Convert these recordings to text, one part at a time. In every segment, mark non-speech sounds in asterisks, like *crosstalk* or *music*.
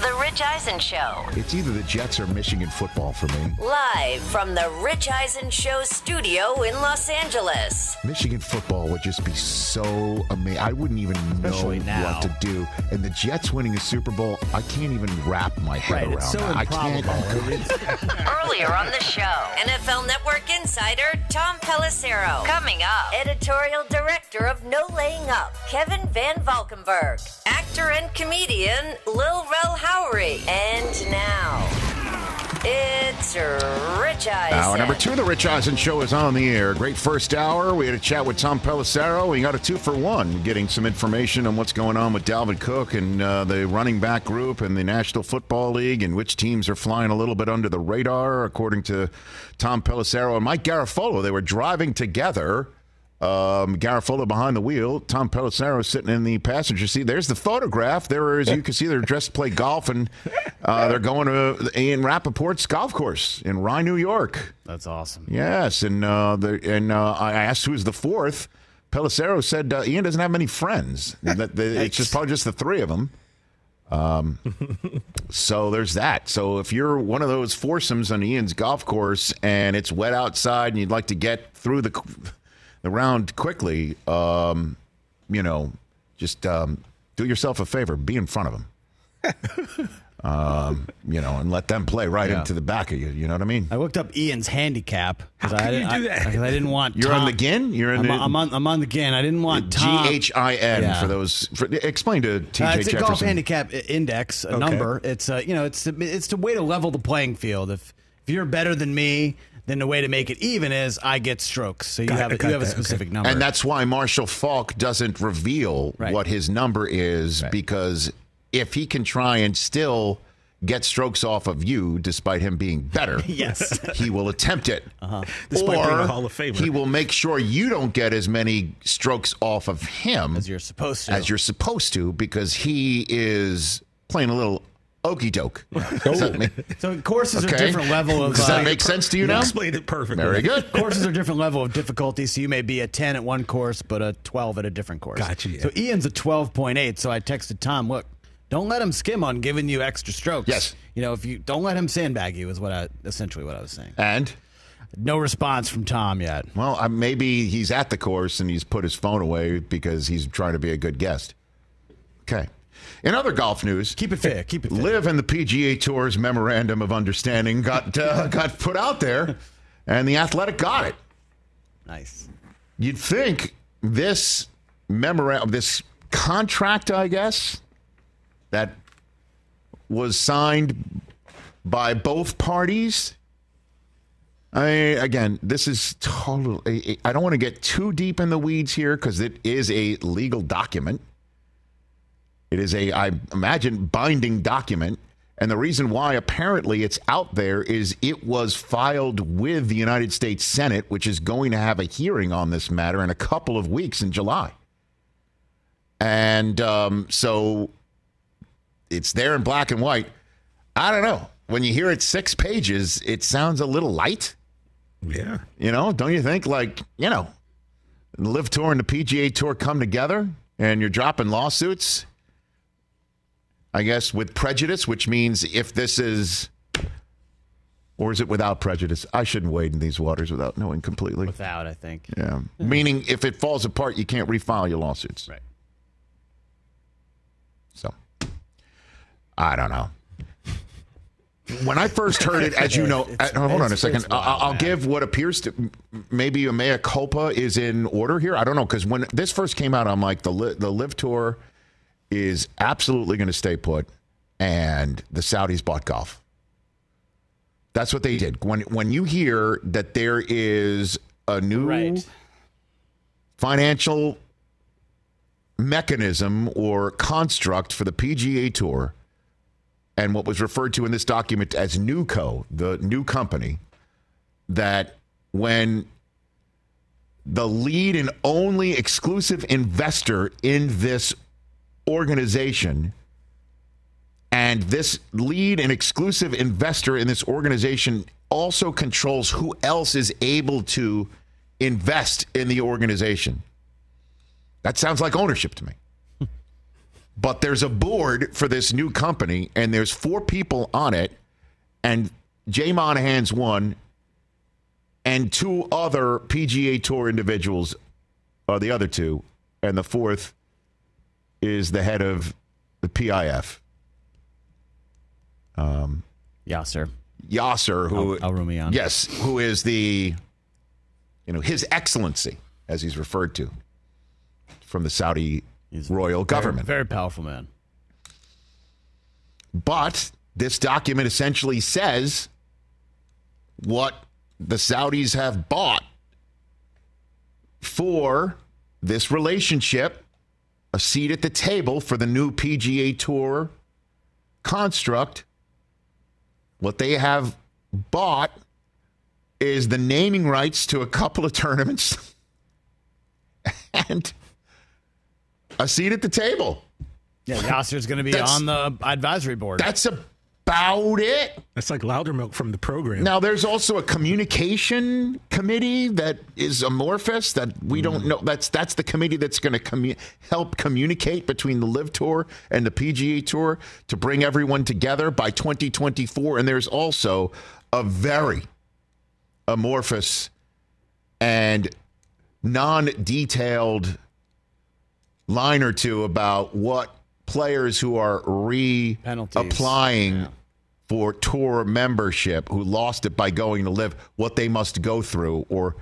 The Rich Eisen Show. It's either the Jets or Michigan football for me. Live from the Rich Eisen Show studio in Los Angeles. Michigan football would just be so amazing. I wouldn't even Especially know now. what to do. And the Jets winning a Super Bowl, I can't even wrap my head Right, around it's so that. I can't. improbable. *laughs* Earlier on the show, NFL Network insider Tom Pelissero. Coming up, editorial director of No Laying Up, Kevin Van Valkenburg. Actor and comedian Lil Rel And now, it's Rich Eisen. Hour number two of the Rich Eisen Show is on the air. Great first hour. We had a chat with Tom Pelissero. We got a two for one, getting some information on what's going on with Dalvin Cook and uh, the running back group and the National Football League and which teams are flying a little bit under the radar, according to Tom Pelissero and Mike Garafolo. They were driving together. Um, Garafolo behind the wheel, Tom Pelissero sitting in the passenger seat. There's the photograph. There, as you can see, they're dressed to play golf, and uh, they're going to Ian Rapoport's golf course in Rye, New York. That's awesome. Yes, and uh, the, and uh, I asked who's the fourth. Pelissero said uh, Ian doesn't have many friends. That the, it's just probably just the three of them. Um, *laughs* so there's that. So if you're one of those foursomes on Ian's golf course and it's wet outside and you'd like to get through the the round quickly, um, you know, just um, do yourself a favor, be in front of them. *laughs* um, you know, and let them play right Yeah. into the back of you. You know what I mean? I looked up Ian's handicap How I can you didn't, do that? I, 'cause I didn't want. You're on the GHIN. You're in I'm, the. I'm on. I'm on the GHIN. I didn't want Tom. G H I N Yeah. for those. For, explain to TJ Uh, it's a golf handicap index, a Okay. number. It's uh, you know, it's it's a way to level the playing field. If if you're better than me, then the way to make it even is I get strokes. So you Got- have a, you have a that, okay. specific number. and that's why Marshall Faulk doesn't reveal Right. what his number is Right. because if he can try and still get strokes off of you, despite him being better, *laughs* Yes. he will attempt it. Uh-huh. Despite or being a Hall of Famer. he will make sure you don't get as many strokes off of him as you're supposed to. as you're supposed to because he is playing a little okey doke. Does so courses are Okay. different level of. Does uh, that make sense to you You now? explained it perfectly. Very good. courses are different level of difficulty, so you may be a 10 at one course, but a 12 at a different course. Gotcha, yeah. So Ian's a 12.8, so I texted Tom, look, don't let him skim on giving you extra strokes. Yes. You know, if you don't let him sandbag you is what I essentially what I was saying. And No response from Tom yet. well, uh, maybe he's at the course and he's put his phone away because he's trying to be a good guest. Okay. In other golf news, Keep it fair. Keep it fair. LIV and the PGA Tour's memorandum of understanding got uh, *laughs* got put out there, and the Athletic got it. Nice. You'd think this memorandum, this contract, I guess, that was signed by both parties. I again, this is total. I I don't want to get too deep in the weeds here because it is a legal document. It is a, I imagine, binding document. And the reason why apparently it's out there is it was filed with the United States Senate, which is going to have a hearing on this matter in a couple of weeks in July. And um, so it's there in black and white. I don't know. When you hear it six pages, it sounds a little light. Yeah. You know, don't you think? Like, you know, the LIV Tour and the PGA Tour come together and you're dropping lawsuits, I guess, with prejudice, which means if this is Or is it without prejudice? I shouldn't wade in these waters without knowing completely. Without, I think. Yeah. Meaning, if it falls apart, you can't refile your lawsuits. Right. So, I don't know. When I first heard it, as you know, *laughs* It's- uh, hold on a second. wild, I'll, I'll man. give what appears to maybe a mea culpa is in order here. I don't know because when this first came out, I'm like the the LIV tour is absolutely going to stay put, and the Saudis bought golf. That's what they did. When when you hear that there is a new Right. financial mechanism or construct for the PGA Tour and what was referred to in this document as NewCo, the new company, that when the lead and only exclusive investor in this organization and this lead and exclusive investor in this organization also controls who else is able to invest in the organization. That sounds like ownership to me. *laughs* but there's a board for this new company, and there's four people on it, and Jay Monahan's one, and two other PGA Tour individuals are the other two, and the fourth is the head of the PIF, um, Yeah, sir. Yasser, who Al- Al yes, who is the you know his excellency as he's referred to from the Saudi He's royal government. Very powerful man. But this document essentially says what the Saudis have bought for this relationship, a seat at the table for the new PGA Tour construct. What they have bought is the naming rights to a couple of tournaments *laughs* and a seat at the table. Yeah, Yasser's going to be That's- on the advisory board. That's about it. That's like Loudermilk from the program. Now, there's also a communication committee that is amorphous that we hmm. don't know. That's that's the committee that's going to commu- help communicate between the LIV Tour and the PGA Tour to bring everyone together by 2024. And there's also a very amorphous and non-detailed line or two about what players who are Penalties. reapplying for tour membership who lost it by going to LIV what they must go through or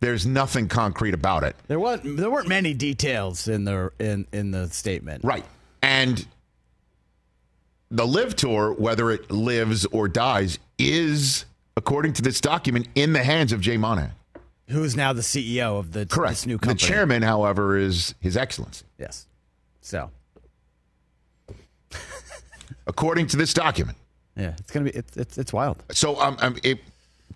there's nothing concrete about it there wasn't there weren't many details in the in in the statement. right and the LIV tour whether it lives or dies is according to this document in the hands of jay monahan Who's now the CEO of the correct this new company. the chairman however is his excellency Yes. So according to this document yeah, it's gonna be it's it's, it's wild. So, um, um, it,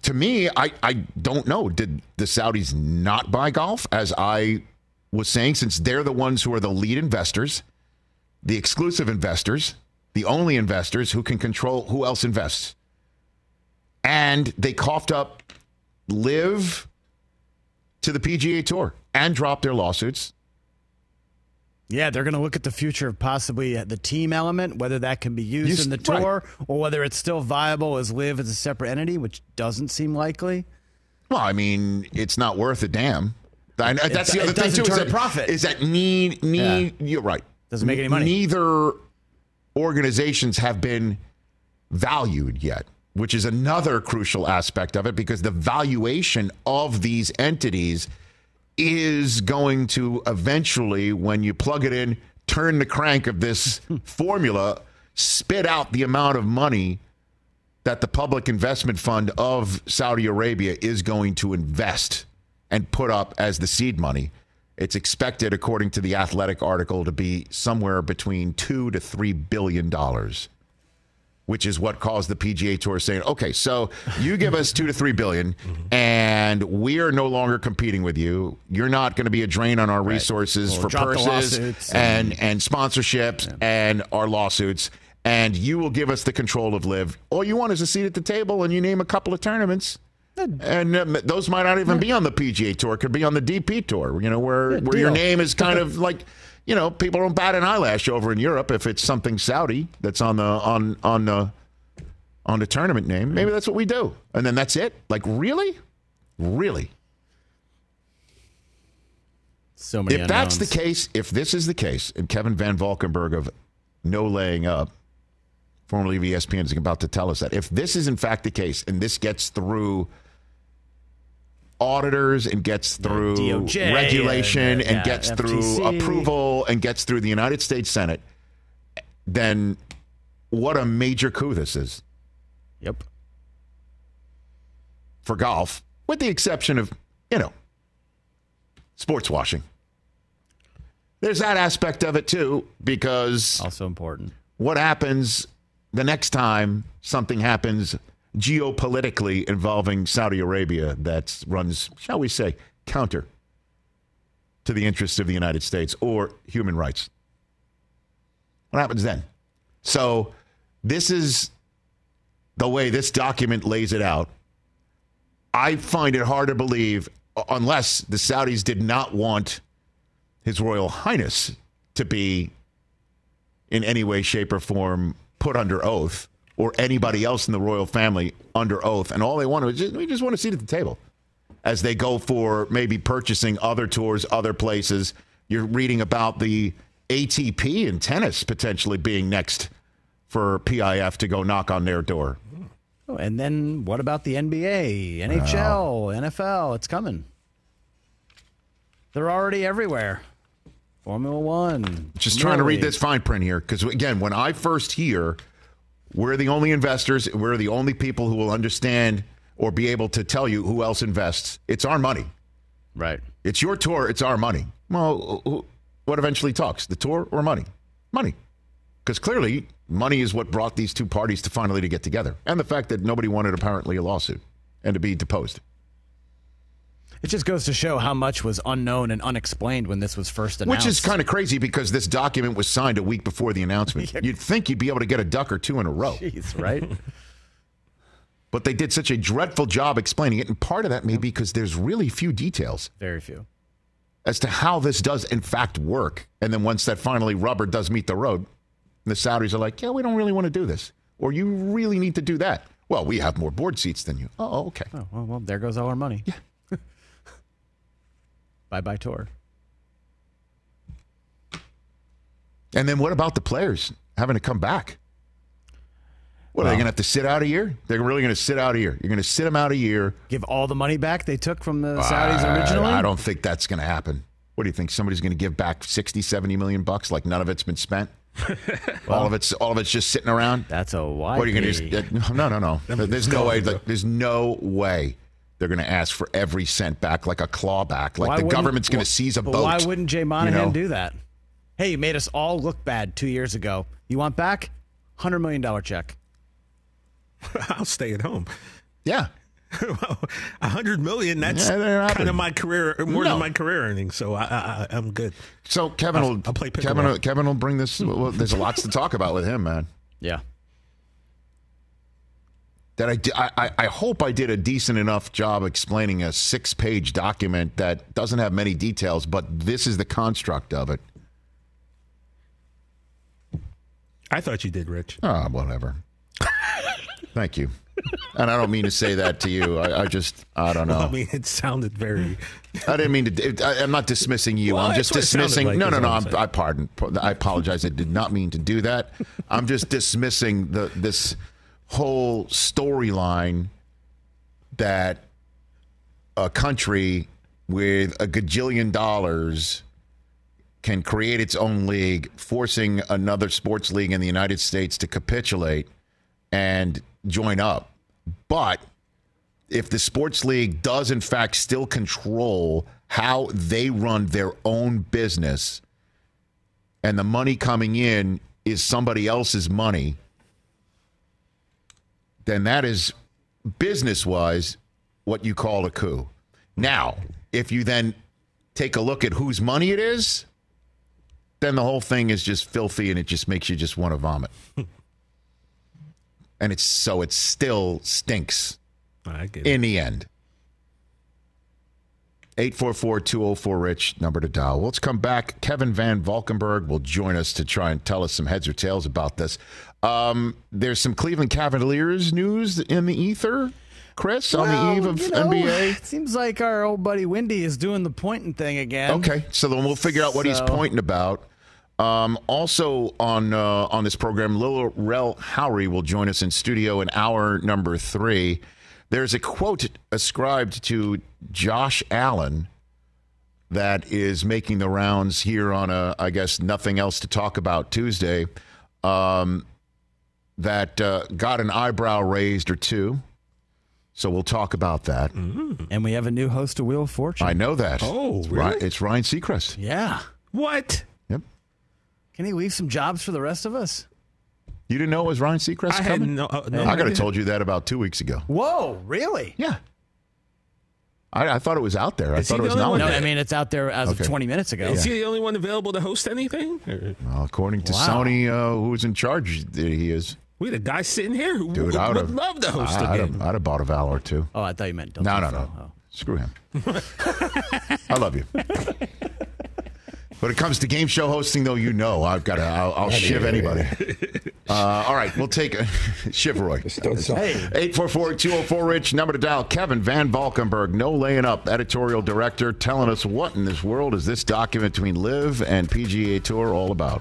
to me, I, I don't know. Did the Saudis not buy golf, as I was saying, since they're the ones who are the lead investors, the exclusive investors, the only investors who can control who else invests? And they coughed up LIV to the PGA Tour and dropped their lawsuits. Yeah, they're going to look at the future of possibly uh, the team element, whether that can be used Used- in the right. tour or whether it's still viable as LIV as a separate entity, which doesn't seem likely. Well, I mean, it's not worth a damn. I, that's the other thing too. Is that, a profit. is that need need? You're right. Doesn't make any money. Neither organizations have been valued yet, which is another crucial aspect of it because the valuation of these entities is going to eventually, when you plug it in, turn the crank of this *laughs* formula, spit out the amount of money that the public investment fund of Saudi Arabia is going to invest and put up as the seed money. It's expected, according to the Athletic article, to be somewhere between two to three billion dollars, which is what caused the PGA Tour saying, "Okay, so you give us two to three billion, *laughs* and we are no longer competing with you. You're not going to be a drain on our resources We'll for purses lawsuits and and sponsorships and our lawsuits." And you will give us the control of LIV. All you want is a seat at the table, and you name a couple of tournaments. And um, those might not even be on the PGA Tour; could be on the DP Tour. You know, where where your name is kind of like, you know, people don't bat an eyelash over in Europe if it's something Saudi that's on the on on the on the tournament name. Maybe that's what we do. And then that's it? Like, really? Really? So many if that's the case, if this is the case, and Kevin Van Valkenburg of No Laying Up, formerly of ESPN, is about to tell us that, if this is in fact the case, and this gets through auditors and gets through DOJ regulation and, and, uh, gets yeah, through approval and gets through the United States Senate, then what a major coup this is Yep. for golf, with the exception of, you know, sports washing. There's that aspect of it too, because Also important. what happens the next time something happens geopolitically involving Saudi Arabia that runs, shall we say, counter to the interests of the United States or human rights? What happens then? So, this is the way this document lays it out. I find it hard to believe, unless the Saudis did not want His Royal Highness to be in any way, shape, or form put under oath, or anybody else in the royal family under oath, and all they want is just, we just want to seat at the table as they go for maybe purchasing other tours, other places. You're reading about the ATP in tennis potentially being next for PIF to go knock on their door. Oh, and then what about the NBA, NHL, NFL? It's coming. They're already everywhere. Formula One. Just trying to read this fine print here because again, when I first hear, we're the only investors, we're the only people who will understand or be able to tell you who else invests. It's our money. Right. It's your tour. It's our money. Well, what eventually talks, the tour or money? Money, because clearly money is what brought these two parties to finally to get together, and the fact that nobody wanted apparently a lawsuit and to be deposed. It just goes to show how much was unknown and unexplained when this was first announced. Which is kind of crazy because this document was signed a week before the announcement. *laughs* You'd think you'd be able to get a duck or two in a row. Jeez, right? *laughs* *laughs* But they did such a dreadful job explaining it. And part of that may be because there's really few details Very few. as to how this does, in fact, work. And then once that finally rubber does meet the road, the Saudis are like, yeah, we don't really want to do this. Or you really need to do that. Well, we have more board seats than you. Oh, okay. Oh, well, well there goes all our money. Yeah. Bye bye tour. And then what about the players having to come back? What, are they Well- going to have to sit out a year? They're really going to sit out a year. You're going to sit them out a year. Give all the money back they took from the Saudis originally? I, don't think that's going to happen. What do you think? Somebody's going to give back 60, 70 million bucks like none of it's been spent? *laughs* all of it's all of it's just sitting around. That's a why. What are you going to just uh, No, no, no. *laughs* There's no way like, there's no way they're going to ask for every cent back like a clawback. Like Why the government's going wh- to seize a boat. Why wouldn't Jay Monahan know? do that? Hey, you made us all look bad two years ago. You want back? $100 million check. *laughs* I'll stay at home. Yeah. *laughs* well, A hundred million. That's Yeah, kind of my career, more No. than my career earnings. So I, I, I- I'm good. So Kevin I'll- will I'll play Kevin pickleball. will, Kevin will bring this well, there's lots to talk about with him, man. Yeah. That I, I, I- hope I did a decent enough job explaining a six page document that doesn't have many details, but this is the construct of it. I thought you did, Rich. Ah, whatever. *laughs* Thank you. And I don't mean to say that to you. I, I just, I don't know. I mean, it sounded very. *laughs* I didn't mean to. it- I, I'm not dismissing you. Well, I'm just that's what it sounded dismissing. like, no, no, no. I'm. I pardon. I apologize. I did not mean to do that. I'm just dismissing the this whole storyline that a country with a gajillion dollars can create its own league, forcing another sports league in the United States to capitulate and join up. But if the sports league does in fact still control how they run their own business and the money coming in is somebody else's money then that is business wise what you call a coup now if you then take a look at whose money it is then the whole thing is just filthy and it just makes you just want to vomit and it's so it still stinks I get it. in the end. 844-204-RICH, number to dial. Well, Let's come back. Kevin Van Valkenburg will join us to try and tell us some heads or tails about this. Um, there's some Cleveland Cavaliers news in the ether, Chris, on the eve of you know, NBA. *laughs* It seems like our old buddy Wendy is doing the pointing thing again. Okay, so then we'll figure out what he's pointing about. Um, also on uh, on this program, Lil Rel Howery will join us in studio in hour number three. There's a quote ascribed to Josh Allen that is making the rounds here on a, I guess, nothing else to talk about Tuesday. Um, that uh, got an eyebrow raised or two. So we'll talk about that. And we have a new host of Wheel of Fortune. I know that. Oh, It's Ry- really? It's Ryan Seacrest. yeah. What? Yep. Can he leave some jobs for the rest of us? You didn't know it was Ryan Seacrest I had coming? no. Uh, no I could have told you that about two weeks ago. Whoa, really? Yeah. I, I thought it was out there. I thought he it was the only not. No, I mean it's out there as Okay. of 20 minutes ago. Is he the only one available to host anything? Well, according to Wow. Sony, uh, who's in charge, he is. We had a guy sitting here who Dude, would, I would would've- love to host I, a I'd, game. have, I'd have bought a Valor too. Oh, I thought you meant. No, no, no. Oh. Screw him. *laughs* I love you. When it comes to game show hosting, though, you know I've got to. I'll, I'll shiv anybody. Uh, all right, we'll take a Shiveroy. Hey, 844-204-RICH, number to dial. Kevin Van Valkenburg, no laying up, editorial director, telling us what in this world is this document between LIV and PGA Tour all about.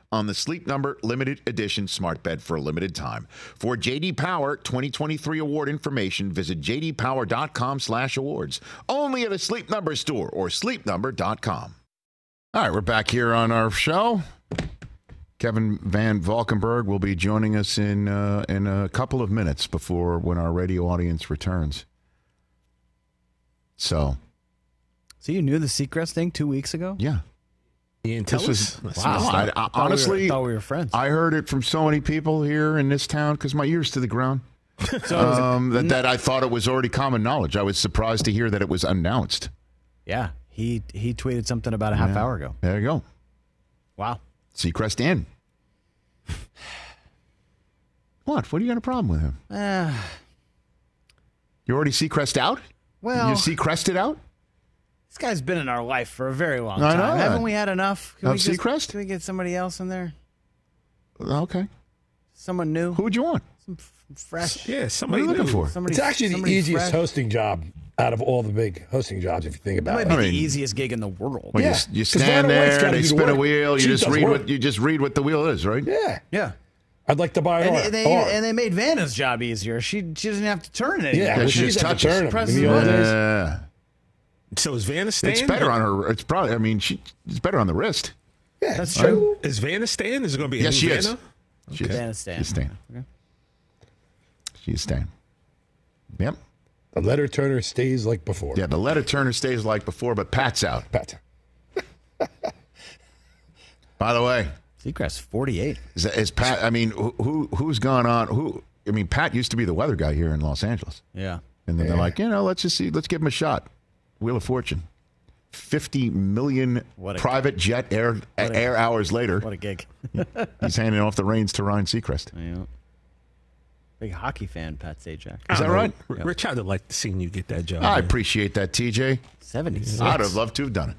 on the Sleep Number limited edition smart bed for a limited time. For JD Power 2023 award information, visit jdpower.com/awards. Only at a Sleep Number store or sleepnumber.com. All right, we're back here on our show. Kevin Van Valkenburg will be joining us in uh, in a couple of minutes before when our radio audience returns. So, so you knew the Seacrest thing two weeks ago? yeah. Tell This was- Wow. messed I- up. I- Thought we were- honestly, thought we were friends. I heard it from so many people here in this town because my ears to the ground. *laughs* so it was a- Um, that, that I thought it was already common knowledge. I was surprised to hear that it was announced. yeah, he he tweeted something about a half hour ago. There you go. Wow. Seacrest in. *sighs* what? What do you got a problem with him? Uh, *sighs* You already Seacrest out? well, you Seacrested out? This guy's been in our life for a very long I time. know that. Haven't we had enough? Can Of we just- Seacrest? Can we get somebody else in there? Okay. Someone new? Who would you want? Some f- fresh? Yeah, What are somebody you looking new. for? Somebody, It's actually the somebody easiest fresh? hosting job out of all the big hosting jobs, if you think about It about might it. be I the easiest gig in the world. Well, Yeah, you, you 'cause stand Vanna White's there, gotta they do the spin a work. wheel, you She just does read work. what you just read what the wheel is, right? Yeah, Yeah. I'd like to buy it And, all. and they and they made Vanna's job easier. She she doesn't have to turn it. yeah, Yeah, well, she she's just had to touches. turn 'em. In the the old days, Yeah. So is Vanna staying? It's better on her. It's probably. I mean, she, it's better on the wrist. Yeah, that's true. Is Vanna staying? Is it going to be a Yes, new she is. Vanna? She is. Vanna's staying. She's staying. She's staying. Yep. The letter Turner stays like before. Yeah. The letter Turner stays like before, but Pat's out. Pat. *laughs* By the way, Seacrest, 48. is, is Pat? I mean, who who- who's gone on? Who? I mean, Pat used to be the weather guy here in Los Angeles, Yeah. and then they're like, you know, let's just see, let's give him a shot. Wheel of Fortune. 50 million What a- private jet air a- air hours later. What a gig. *laughs* He's handing off the reins to Ryan Seacrest. yeah. Big hockey fan, Pat Sajak. Is that oh, right? R- Rich, I'd have liked to seen you get that job. I appreciate that, TJ. 76. I'd have loved to have done it.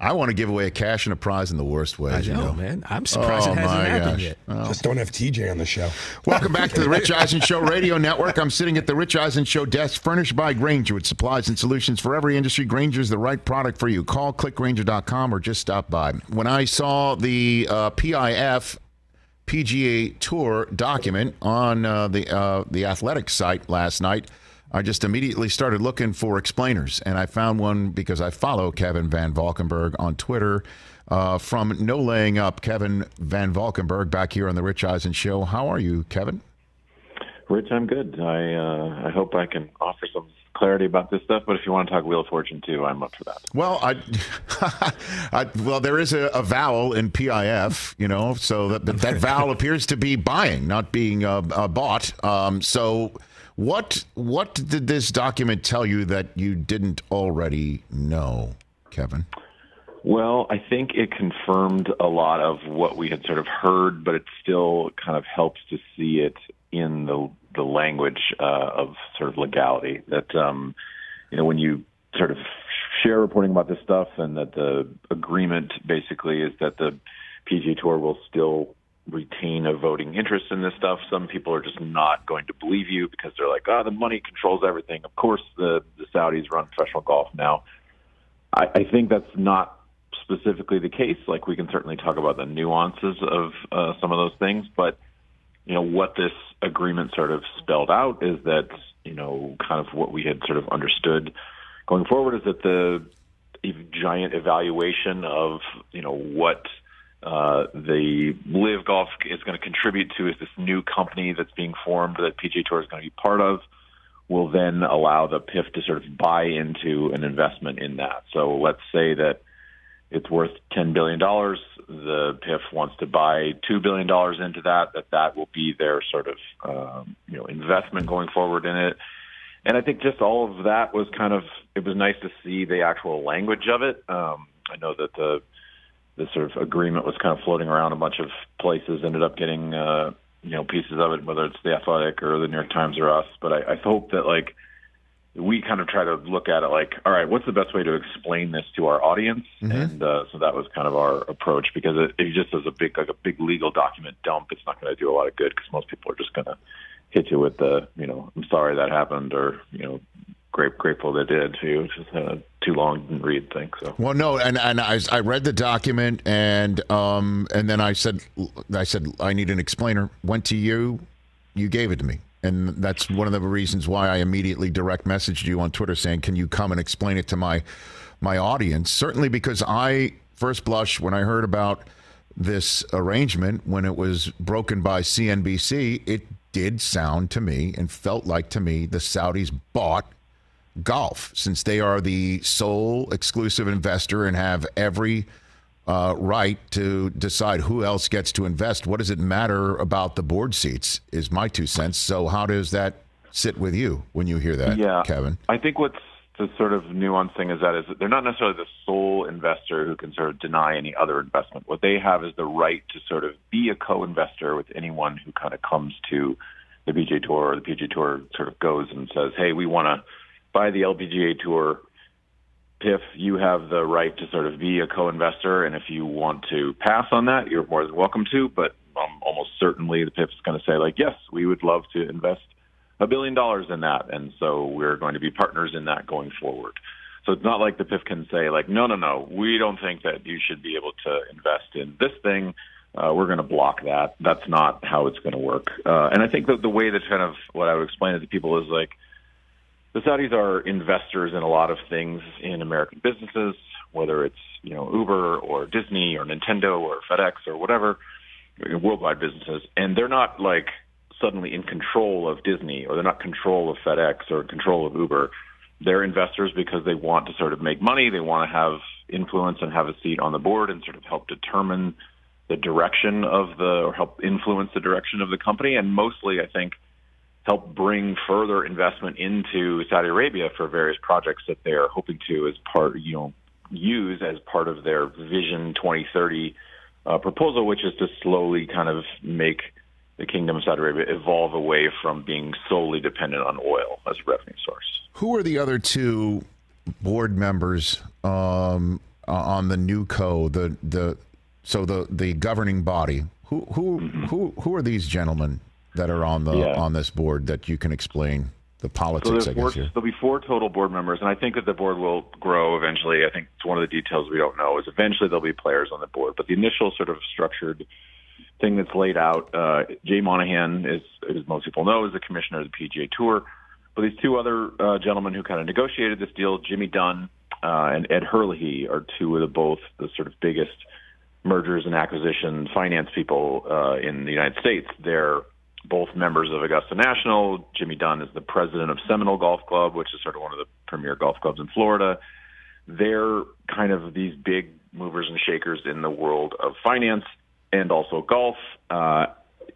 I want to give away a cash and a prize in the worst way, I as you know, know. man. I'm surprised Oh, it hasn't happened gosh. yet. Just don't have TJ on the show. Welcome back to the Rich *laughs* Eisen Show Radio Network. I'm sitting at the Rich Eisen Show desk, furnished by Grainger with supplies and solutions for every industry. Grainger's the right product for you. Call clickgrainger.com or just stop by. When I saw the uh, PIF PGA Tour document on uh, the uh, the athletic site last night, I just immediately started looking for explainers, and I found one because I follow Kevin Van Valkenburg on Twitter. Uh, from No Laying Up, Kevin Van Valkenburg back here on the Rich Eisen Show. How are you, Kevin? Rich, I'm good. I uh, I hope I can offer some clarity about this stuff. But if you want to talk Wheel of Fortune too, I'm up for that. Well, I, *laughs* I well, there is a, a vowel in PIF, you know, so that that, that vowel appears to be buying, not being uh, uh, bought. Um, so, what what did this document tell you that you didn't already know, Kevin? Well, I think it confirmed a lot of what we had sort of heard, but it still kind of helps to see it in the the language uh, of sort of legality. That um, you know, when you sort of share reporting about this stuff, and that the agreement basically is that the PGA Tour will still retain a voting interest in this stuff. Some people are just not going to believe you because they're like, "Oh, the money controls everything." Of course, the the Saudis run professional golf now. I, I think that's not specifically the case. Like we can certainly talk about the nuances of uh, some of those things, but you know what this agreement sort of spelled out is that you know kind of what we had sort of understood going forward is that the giant evaluation of you know what uh, the LIV Golf is going to contribute to is this new company that's being formed that PGA Tour is going to be part of will then allow the PIF to sort of buy into an investment in that. So let's say that it's worth $10 billion. The PIF wants to buy $2 billion into that, that that will be their sort of, um, you know, investment going forward in it. And I think just all of that was kind of, it was nice to see the actual language of it. Um, I know that the, the sort of agreement was kind of floating around a bunch of places, ended up getting, uh, you know, pieces of it, whether it's the Athletic or the New York Times or us. But I, I hope that like, we kind of try to look at it like, all right, what's the best way to explain this to our audience? And uh, so that was kind of our approach because it, it just as a big like a big legal document dump, it's not going to do a lot of good because most people are just going to hit you with the, you know, I'm sorry that happened or you know, great grateful they did too. It's just uh, too long didn't read thing. So Well, no, and and I, I read the document, and um, and then I said, I said I need an explainer. Went to you, you gave it to me, and that's one of the reasons why I immediately direct messaged you on Twitter saying, "Can you come and explain it to my my audience?" Certainly, because I first blush when I heard about this arrangement when it was broken by CNBC, it did sound to me and felt like to me the Saudis bought golf since they are the sole exclusive investor and have every uh, right to decide who else gets to invest. What does it matter about the board seats? Is my two cents. So how does that sit with you when you hear that, yeah, Kevin? I think what's the sort of nuanced thing is that is that they're not necessarily the sole investor who can sort of deny any other investment. What they have is the right to sort of be a co-investor with anyone who kind of comes to the PGA Tour or the PGA Tour sort of goes and says, "Hey, we want to buy the LPGA Tour." PIF, you have the right to sort of be a co-investor, and if you want to pass on that, you're more than welcome to. But um, almost certainly, the PIF is going to say, like, yes, we would love to invest a billion dollars in that, and so we're going to be partners in that going forward. So it's not like the PIF can say, like, no, no, no, we don't think that you should be able to invest in this thing. Uh, we're going to block that. That's not how it's going to work. Uh, and I think that the way that kind of what I would explain it to people is like, the Saudis are investors in a lot of things in American businesses, whether it's you know Uber or Disney or Nintendo or FedEx or whatever, worldwide businesses, and they're not like suddenly in control of Disney or they're not control of FedEx or control of Uber. They're investors because they want to sort of make money. They want to have influence and have a seat on the board and sort of help determine the direction of the or help influence the direction of the company. And mostly, I think, help bring further investment into Saudi Arabia for various projects that they are hoping to as part, you know, use as part of their Vision 2030 uh, proposal, which is to slowly kind of make the Kingdom of Saudi Arabia evolve away from being solely dependent on oil as a revenue source. Who are the other two board members um, on the NewCo? The the so the the governing body. Who who mm-hmm. who who are these gentlemen that are on the yeah. on this board that you can explain the politics? So I guess there'll be four total board members, and I think that the board will grow eventually. I think it's one of the details we don't know is eventually there'll be players on the board, but the initial sort of structured thing that's laid out. Uh, Jay Monahan is, as most people know, is the commissioner of the PGA Tour. But these two other uh, gentlemen who kind of negotiated this deal, Jimmy Dunn uh, and Ed Herlihy, are two of the both the sort of biggest mergers and acquisition finance people uh, in the United States. They're both members of Augusta National. Jimmy Dunn is the president of Seminole Golf Club, which is sort of one of the premier golf clubs in Florida. They're kind of these big movers and shakers in the world of finance and also golf. Uh,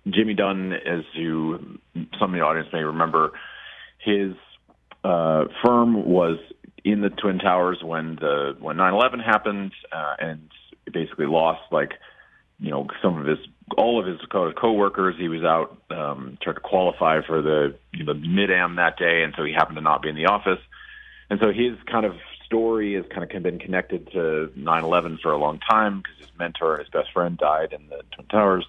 Jimmy Dunn, as you some of the audience may remember, his uh, firm was in the Twin Towers when the when 9/11 happened, uh, and basically lost like you know some of his all of his co- coworkers. He was out um, trying to qualify for the you know, mid am that day, and so he happened to not be in the office. And so his kind of story has kind of been connected to 9/11 for a long time because his mentor and his best friend died in the Twin Towers.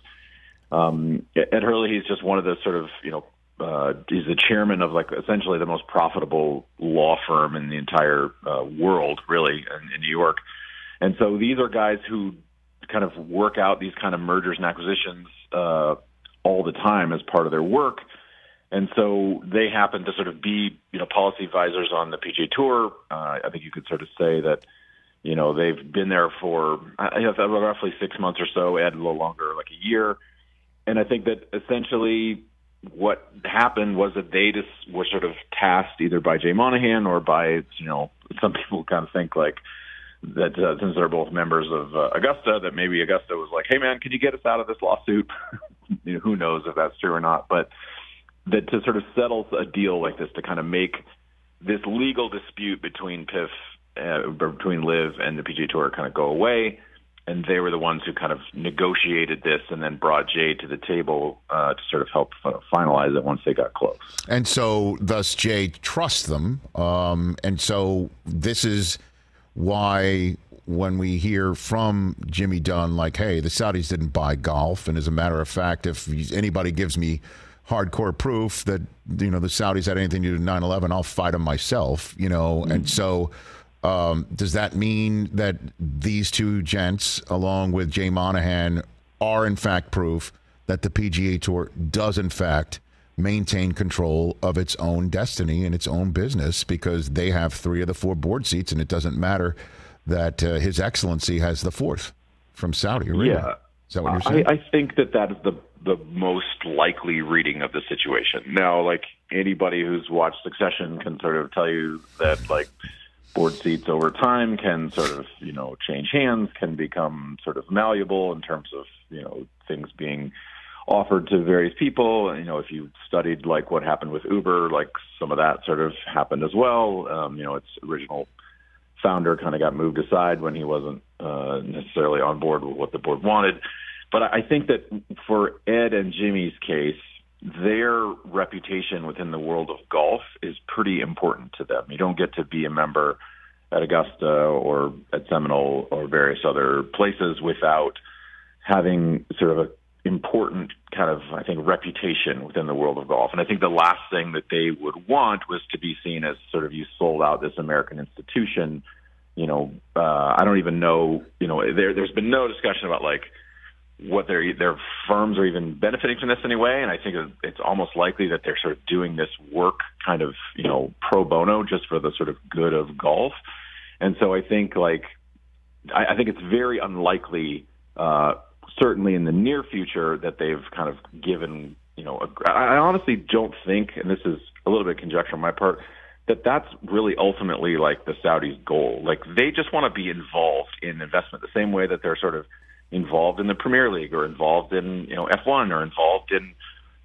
Um, Ed Herlihy, he's just one of those sort of you know uh, he's the chairman of like essentially the most profitable law firm in the entire uh, world, really, in, in New York. And so these are guys who kind of work out these kind of mergers and acquisitions uh, all the time as part of their work. And so they happen to sort of be, you know, policy advisors on the PGA Tour. Uh, I think you could sort of say that, you know, they've been there for I guess roughly six months or so, add a little longer, like a year. And I think that essentially what happened was that they just were sort of tasked either by Jay Monahan or by, you know, some people kind of think like that uh, since they're both members of uh, Augusta, that maybe Augusta was like, "Hey, man, can you get us out of this lawsuit?" *laughs* you know, who knows if that's true or not, but that to sort of settle a deal like this to kind of make this legal dispute between PIF, uh, between LIV and the PGA Tour kind of go away. And they were the ones who kind of negotiated this and then brought Jay to the table uh, to sort of help finalize it once they got close. And so, thus, Jay trusts them. Um, and so, this is why when we hear from Jimmy Dunn, like, hey, the Saudis didn't buy golf. And as a matter of fact, if anybody gives me hardcore proof that you know the Saudis had anything to do with 9/11, I'll fight them myself. You know, mm-hmm. and so. Um, does that mean that these two gents, along with Jay Monahan, are in fact proof that the PGA Tour does in fact maintain control of its own destiny and its own business because they have three of the four board seats, and it doesn't matter that uh, His Excellency has the fourth from Saudi Arabia. Yeah. Is that what you're saying? I, I think that that is the the most likely reading of the situation. Now, like anybody who's watched Succession can sort of tell you that like board seats over time can sort of you know change hands, can become sort of malleable in terms of you know things being offered to various people. You know, if you studied like what happened with Uber, like some of that sort of happened as well. Um, you know, its original founder kind of got moved aside when he wasn't uh, necessarily on board with what the board wanted. But I think that for Ed and Jimmy's case, their reputation within the world of golf is pretty important to them. You don't get to be a member at Augusta or at Seminole or various other places without having sort of a important kind of I think reputation within the world of golf. And I think the last thing that they would want was to be seen as sort of you sold out this American institution. You know, uh, I don't even know. You know, there there's been no discussion about like what their their firms are even benefiting from this anyway. And I think it's almost likely that they're sort of doing this work kind of, you know, pro bono just for the sort of good of golf. And so I think like, I, I think it's very unlikely, uh, certainly in the near future that they've kind of given, you know, a, I honestly don't think, and this is a little bit conjecture on my part, that that's really ultimately like the Saudis' goal. Like they just want to be involved in investment the same way that they're sort of involved in the Premier League or involved in you know F1 or involved in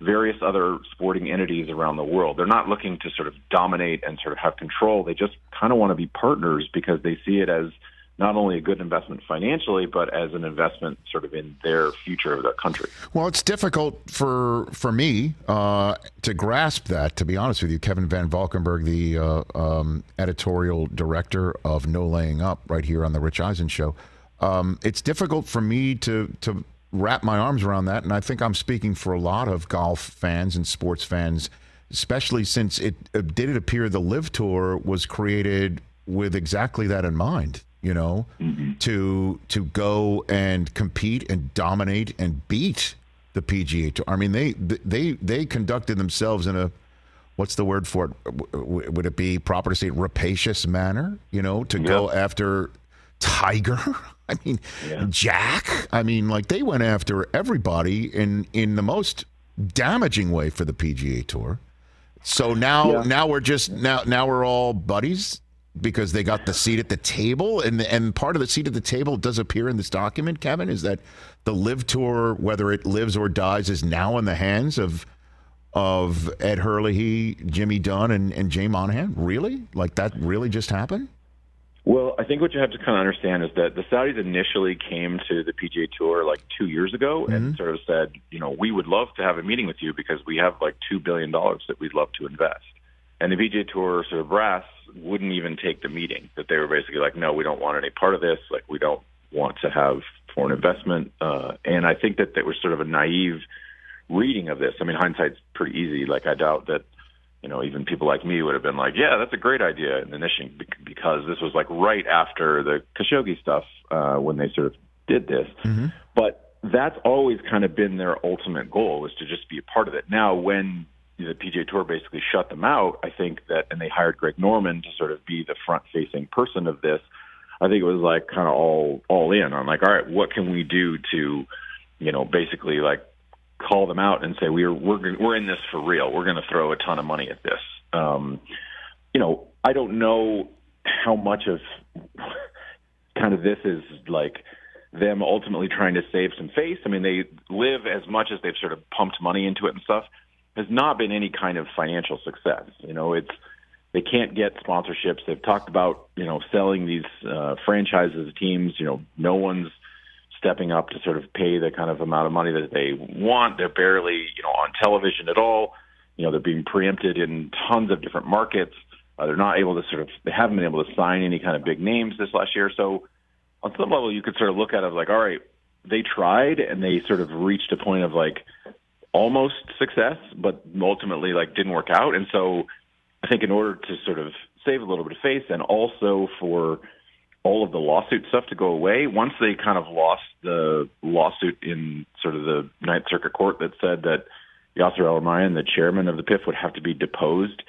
various other sporting entities around the world. They're not looking to sort of dominate and sort of have control. They just kind of want to be partners because they see it as not only a good investment financially, but as an investment sort of in their future of their country. Well, it's difficult for for me uh, to grasp that. To be honest with you, Kevin Van Valkenburg, the uh, um, editorial director of No Laying Up, right here on the Rich Eisen Show. Um, it's difficult for me to to wrap my arms around that, and I think I'm speaking for a lot of golf fans and sports fans, especially since it, it did it appear the LIV Tour was created with exactly that in mind you know, mm-hmm. to to go and compete and dominate and beat the PGA Tour. I mean, they they they conducted themselves in a what's the word for it? Would it be proper to say rapacious manner? You know, to yep. go after Tiger. *laughs* I mean, yeah. Jack. I mean, like they went after everybody in in the most damaging way for the PGA Tour. So now yeah. now we're just now now we're all buddies because they got the seat at the table, and and part of the seat at the table does appear in this document. Kevin is that the LIV tour, whether it lives or dies, is now in the hands of of Ed Herlihy, Jimmy Dunne, and, and Jay Monahan. Really, like that really just happened? Well, I think what you have to kind of understand is that the Saudis initially came to the PGA Tour like two years ago mm-hmm. and sort of said, you know, we would love to have a meeting with you because we have like two billion dollars that we'd love to invest. And the PGA Tour sort of brass wouldn't even take the meeting. That they were basically like, no, we don't want any part of this. Like, we don't want to have foreign investment. Uh, and I think that that was sort of a naive reading of this. I mean, hindsight's pretty easy. Like, I doubt that, you know, even people like me would have been like, yeah, that's a great idea in the initial because this was like right after the Khashoggi stuff uh, when they sort of did this. Mm-hmm. But that's always kind of been their ultimate goal was to just be a part of it. Now, when the PGA Tour basically shut them out. I think that, and they hired Greg Norman to sort of be the front-facing person of this. I think it was like kind of all all in on like, all right, what can we do to, you know, basically like call them out and say we're we're we're in this for real. We're going to throw a ton of money at this. Um, you know, I don't know how much of kind of this is like them ultimately trying to save some face. I mean, they live as much as they've sort of pumped money into it and stuff has not been any kind of financial success. You know, it's they can't get sponsorships. They've talked about you know selling these uh, franchises teams. You know, no one's stepping up to sort of pay the kind of amount of money that they want. They're barely you know on television at all. You know, they're being preempted in tons of different markets. Uh, they're not able to sort of they haven't been able to sign any kind of big names this last year. So on some level, you could sort of look at it like, all right, they tried and they sort of reached a point of like almost success, but ultimately like didn't work out. And so I think in order to sort of save a little bit of face and also for all of the lawsuit stuff to go away, once they kind of lost the lawsuit in sort of the Ninth Circuit Court that said that Yasser El-Rumayyan, the chairman of the PIF, would have to be deposed.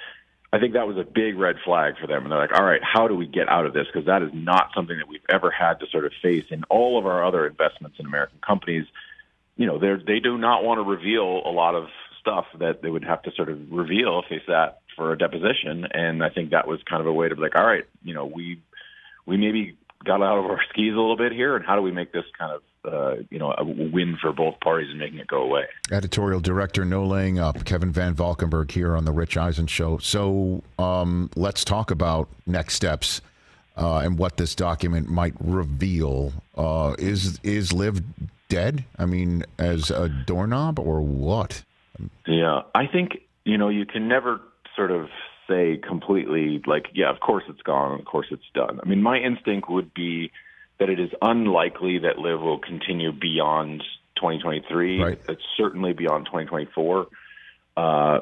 I think that was a big red flag for them. And they're like, all right, how do we get out of this? Because that is not something that we've ever had to sort of face in all of our other investments in American companies you know, they they do not want to reveal a lot of stuff that they would have to sort of reveal if they sat for a deposition. And I think that was kind of a way to be like, all right, you know, we we maybe got out of our skis a little bit here, and how do we make this kind of uh, you know a win for both parties and making it go away? Editorial director, no laying up, Kevin Van Valkenburg here on the Rich Eisen show. So um, let's talk about next steps. Uh, and what this document might reveal uh, is is LIV dead? I mean, as a doorknob or what? Yeah, I think, you know, you can never sort of say completely, like, yeah, of course it's gone, of course it's done. I mean, my instinct would be that it is unlikely that LIV will continue beyond 2023. Right. It's certainly beyond 2024. Uh,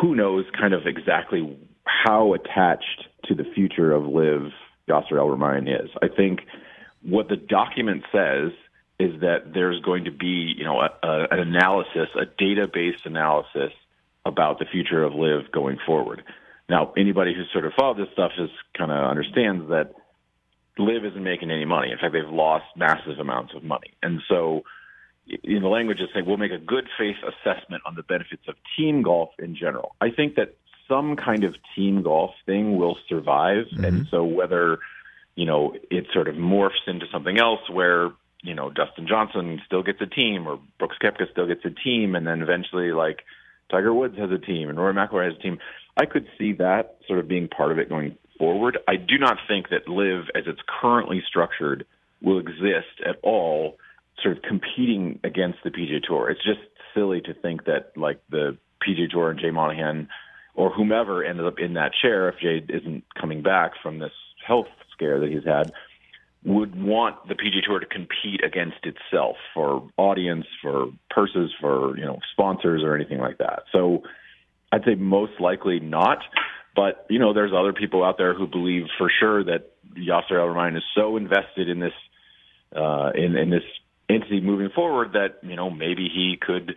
who knows kind of exactly how attached to the future of LIV Yasser El-Rumayyan is. I think what the document says is that there's going to be, you know, a, a, an analysis, a database analysis about the future of LIV going forward. Now, anybody who's sort of followed this stuff is kind of understands that LIV isn't making any money. In fact, they've lost massive amounts of money, and so in the language is saying we'll make a good faith assessment on the benefits of team golf in general. I think that some kind of team golf thing will survive, mm-hmm. and so whether you know it sort of morphs into something else where you know Dustin Johnson still gets a team or Brooks Koepka still gets a team, and then eventually like Tiger Woods has a team and Rory McIlroy has a team. I could see that sort of being part of it going forward. I do not think that LIV, as it's currently structured, will exist at all, sort of competing against the PGA Tour. It's just silly to think that like the PGA Tour and Jay Monahan or whomever ended up in that chair if Jay isn't coming back from this health scare that he's had would want the PGA Tour to compete against itself for audience, for purses, for you know sponsors or anything like that. So I'd say most likely not. But you know, there's other people out there who believe for sure that Yasser Al Rumayyan is so invested in this uh, in in this entity moving forward that you know maybe he could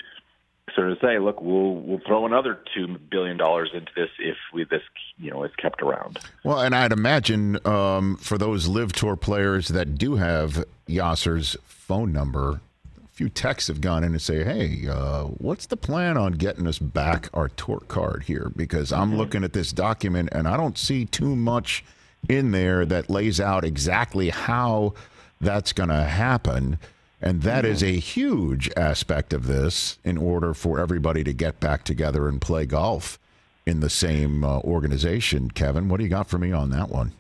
sort of say, look, we'll we'll throw another two billion dollars into this if we this you know is kept around. Well, and I'd imagine um, for those LIV Tour players that do have Yasser's phone number, a few texts have gone in and say, "Hey, uh, what's the plan on getting us back our tour card here?" Because I'm looking at this document and I don't see too much in there that lays out exactly how that's going to happen. And that is a huge aspect of this in order for everybody to get back together and play golf in the same uh, organization. Kevin, what do you got for me on that one?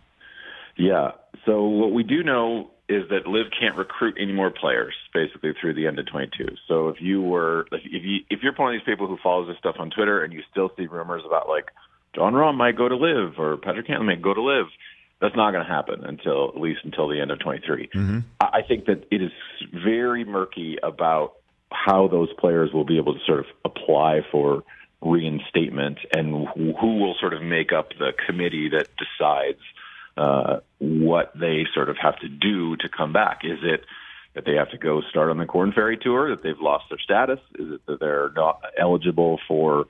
Yeah. So what we do know is that LIV can't recruit any more players basically through the end of 22. So if you were if you if you're one of these people who follows this stuff on Twitter and you still see rumors about like Jon Rahm might go to LIV or Patrick Cantlay might go to LIV, that's not going to happen until at least until the end of 23. I I think that it is very murky about how those players will be able to sort of apply for reinstatement and who who will sort of make up the committee that decides uh, what they sort of have to do to come back. Is it that they have to go start on the Corn Ferry Tour, that they've lost their status? Is it that they're not eligible for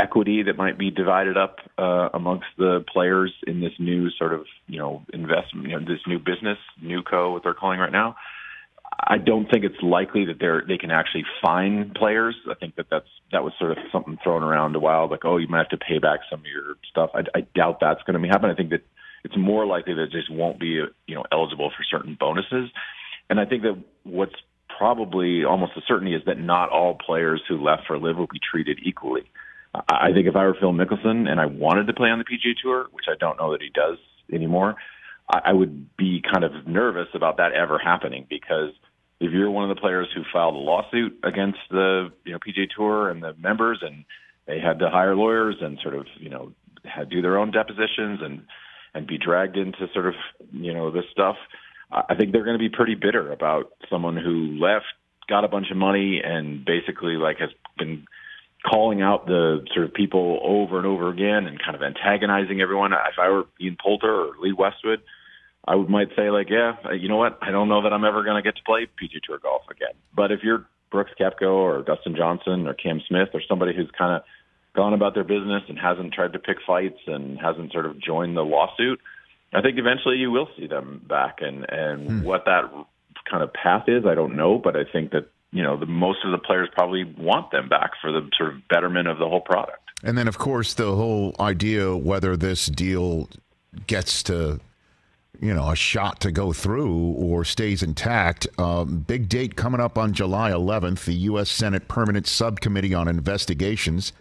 equity that might be divided up uh, amongst the players in this new sort of you know investment, you know, this new business, NewCo, what they're calling right now? I don't think it's likely that they're they can actually find players. I think that that's that was sort of something thrown around a while, like oh, you might have to pay back some of your stuff. I, I doubt that's going to happen. I think that it's more likely that it just won't be you know eligible for certain bonuses. And I think that what's probably almost a certainty is that not all players who left for LIV will be treated equally. I think if I were Phil Mickelson and I wanted to play on the PGA Tour, which I don't know that he does anymore, I, I would be kind of nervous about that ever happening because if you're one of the players who filed a lawsuit against the you know PGA Tour and the members, and they had to hire lawyers and sort of you know had do their own depositions and and be dragged into sort of you know this stuff, I think they're going to be pretty bitter about someone who left, got a bunch of money, and basically like has been calling out the sort of people over and over again and kind of antagonizing everyone. If I were Ian Poulter or Lee Westwood, I would might say like, yeah, you know what? I don't know that I'm ever going to get to play PGA Tour golf again. But if you're Brooks Koepka or Dustin Johnson or Cam Smith or somebody who's kind of gone about their business and hasn't tried to pick fights and hasn't sort of joined the lawsuit, I think eventually you will see them back. And and hmm. what that kind of path is, I don't know, but I think that you know the most of the players probably want them back for the sort of betterment of the whole product. And then, of course, the whole idea whether this deal gets to, you know, a shot to go through or stays intact. Um, big date coming up on July 11th. The U.S. Senate Permanent Subcommittee on Investigations.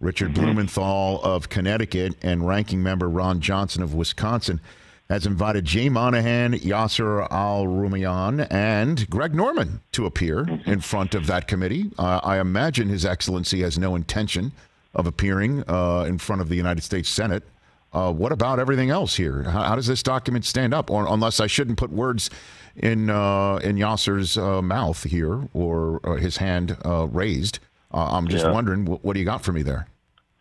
Richard Blumenthal of Connecticut and ranking member Ron Johnson of Wisconsin has invited Jay Monahan, Yasser Al Rumayyan, and Greg Norman to appear in front of that committee. Uh, I imagine His Excellency has no intention of appearing uh, in front of the United States Senate. Uh, what about everything else here? How, how does this document stand up? Or unless I shouldn't put words in uh, in Yasser's uh, mouth here or uh, his hand uh, raised. Uh, I'm just Yeah. wondering, what, what do you got for me there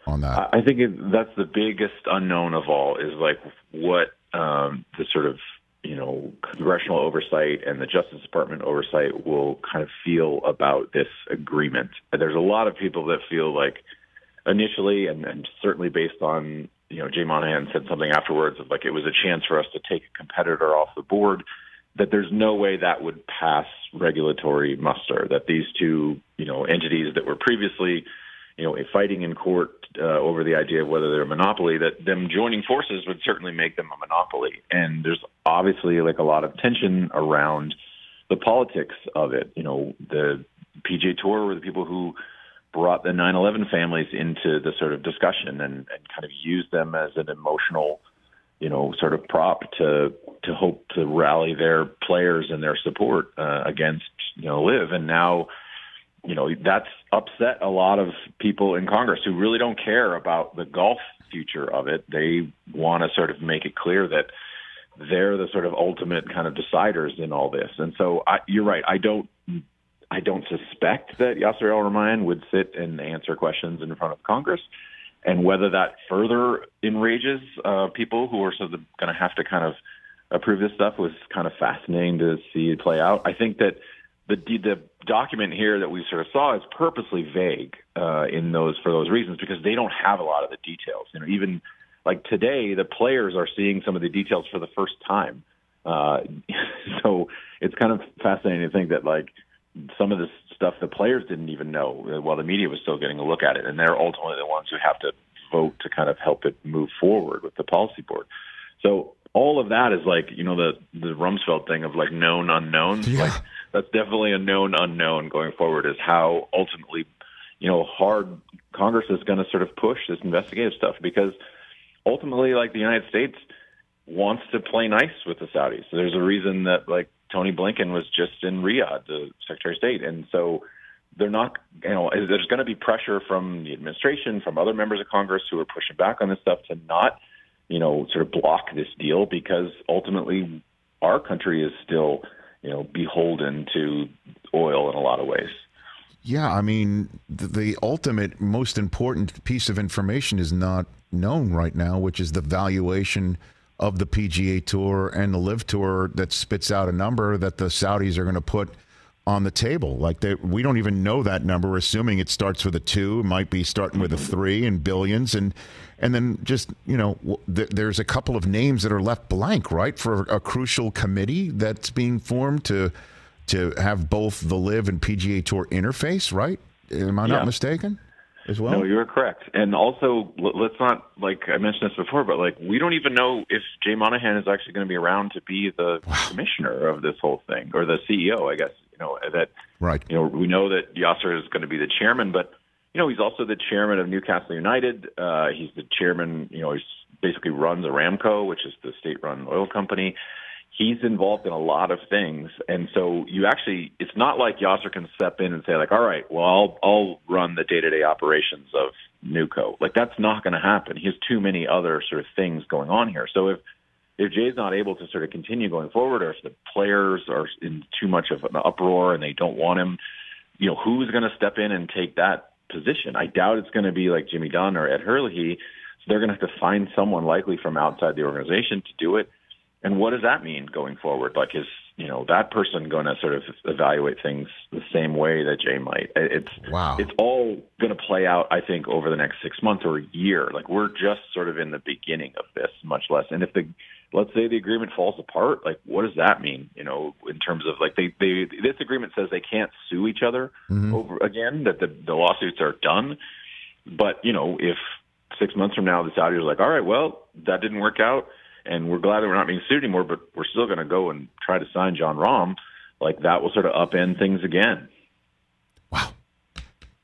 on that? I I think it, that's the biggest unknown of all is like what um, the sort of you know congressional oversight and the Justice Department oversight will kind of feel about this agreement. There's a lot of people that feel like initially, and, and certainly based on you know Jay Monahan said something afterwards of like it was a chance for us to take a competitor off the board. That there's no way that would pass regulatory muster. That these two you know entities that were previously you know, fighting in court uh, over the idea of whether they're a monopoly, that them joining forces would certainly make them a monopoly. And there's obviously like a lot of tension around the politics of it. You know, the PGA Tour were the people who brought the 9/11 families into the sort of discussion and, and kind of used them as an emotional, you know, sort of prop to to hope to rally their players and their support uh, against you know LIV. And now you know that's upset a lot of people in Congress who really don't care about the golf future of it. They want to sort of make it clear that they're the sort of ultimate kind of deciders in all this. And so I, you're right. I don't I don't suspect that Yasser El Rumayyan would sit and answer questions in front of Congress. And whether that further enrages uh, people who are sort of going to have to kind of approve this stuff was kind of fascinating to see play out. I think that the the document here that we sort of saw is purposely vague uh, in those for those reasons because they don't have a lot of the details. You know, even like today, the players are seeing some of the details for the first time. Uh, *laughs* so it's kind of fascinating to think that like some of this stuff the players didn't even know uh, while the media was still getting a look at it, and they're ultimately the ones who have to vote to kind of help it move forward with the policy board. So all of that is like you know the the Rumsfeld thing of like known unknowns. Yeah. Like that's definitely a known unknown going forward is how ultimately, you know, hard Congress is going to sort of push this investigative stuff because ultimately, like the United States wants to play nice with the Saudis. So there's a reason that like Tony Blinken was just in Riyadh, the Secretary of State, and so they're not, you know, there's going to be pressure from the administration, from other members of Congress who are pushing back on this stuff to not, you know, sort of block this deal because ultimately our country is still you know, beholden to oil in a lot of ways. Yeah, I mean, the, ultimate, most important piece of information is not known right now, which is the valuation of the PGA Tour and the LIV Tour that spits out a number that the Saudis are going to put on the table. Like they, we don't even know that number, We're assuming it starts with a two, might be starting with a three in billions, and and then just you know, th- there's a couple of names that are left blank, right, for a crucial committee that's being formed to to have both the LIV and PGA Tour interface, right? Am I yeah. not mistaken? As well? No, you're correct. And also, let's not like I mentioned this before, but like we don't even know if Jay Monahan is actually going to be around to be the wow. commissioner of this whole thing or the CEO, I guess you know that right. You know, we know that Yasser is going to be the chairman, but you know, he's also the chairman of Newcastle United. Uh, he's the chairman. You know, he basically runs Aramco, which is the state-run oil company. He's involved in a lot of things, and so you actually, it's not like Yasser can step in and say like, "All right, well, I'll I'll run the day-to-day operations of NewCo." Like that's not going to happen. He has too many other sort of things going on here. So if if Jay's not able to sort of continue going forward, or if the players are in too much of an uproar and they don't want him, you know, who's going to step in and take that position? I doubt it's going to be like Jimmy Dunne or Ed Herlihy. So they're going to have to find someone likely from outside the organization to do it. And what does that mean going forward? Like, is you know that person going to sort of evaluate things the same way that Jay might? It's wow. It's all going to play out, I think, over the next six months or a year. Like we're just sort of in the beginning of this, much less. And if the let's say the agreement falls apart, like what does that mean? You know, in terms of like they, they this agreement says they can't sue each other mm-hmm. over again, that the, the lawsuits are done. But, you know, if six months from now the Saudis are like, all right, well, that didn't work out and we're glad that we're not being sued anymore, but we're still going to go and try to sign Jon Rahm, like that will sort of upend things again.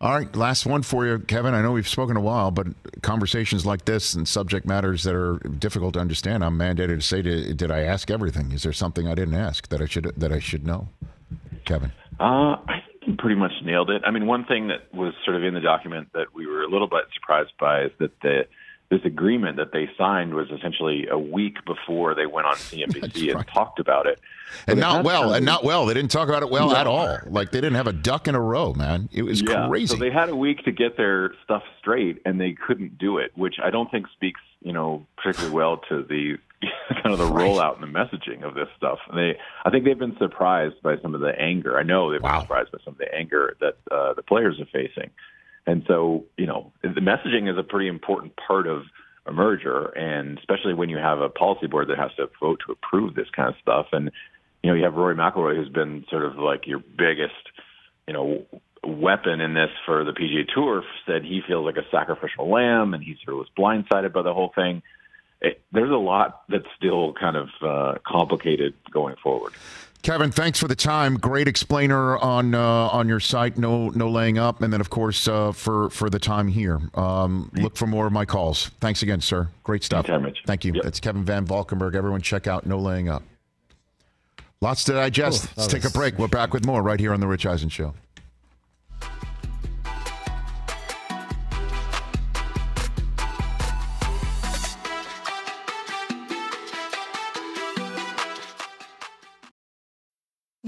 All right, last one for you, Kevin. I know we've spoken a while, but conversations like this and subject matters that are difficult to understand, I'm mandated to say, to, did I ask everything? Is there something I didn't ask that I should that I should know, Kevin? Uh, I think you pretty much nailed it. I mean, one thing that was sort of in the document that we were a little bit surprised by is that the this agreement that they signed was essentially a week before they went on *laughs* CNBC and right. talked about it. And not well, and not well. They didn't talk about it well no. at all. Like they didn't have a duck in a row, man. It was yeah. crazy. So they had a week to get their stuff straight, and they couldn't do it, which I don't think speaks, you know, particularly well to the *laughs* kind of the rollout and the messaging of this stuff. And they, I think they've been surprised by some of the anger. I know they've been surprised by some of the anger that uh, the players are facing. And so, you know, the messaging is a pretty important part of a merger, and especially when you have a policy board that has to vote to approve this kind of stuff. And you know, you have Rory McIlroy, who's been sort of like your biggest, you know, weapon in this for the PGA Tour. Said he feels like a sacrificial lamb, and he sort of was blindsided by the whole thing. It, there's a lot that's still kind of uh, complicated going forward. Kevin, thanks for the time. Great explainer on uh, on your site. No no laying up, and then of course uh, for for the time here. Um, look for more of my calls. Thanks again, sir. Great stuff. Anytime, Thank you. Yep. That's Kevin Van Valkenburg. Everyone, check out No Laying Up. Lots to digest. Let's take a break. We're back with more right here on the Rich Eisen Show.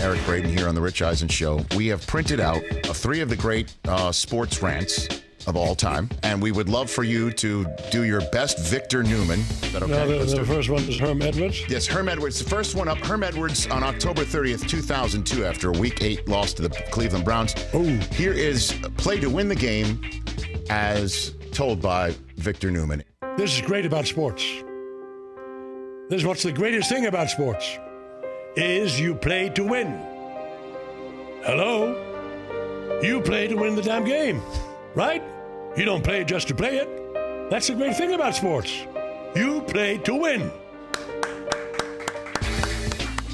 Eric Braeden here on the Rich Eisen Show. We have printed out uh, three of the great uh, sports rants of all time, and we would love for you to do your best Victor Newman. Is that okay? Now, the, the first one is Herm Edwards. Yes, Herm Edwards. The first one up. Herm Edwards on October 30th, 2002, after a Week 8 loss to the Cleveland Browns. Oh. Here is play to win the game as told by Victor Newman. This is great about sports. This is what's the greatest thing about sports is you play to win. Hello? You play to win the damn game, right? You don't play just to play it. That's the great thing about sports. You play to win.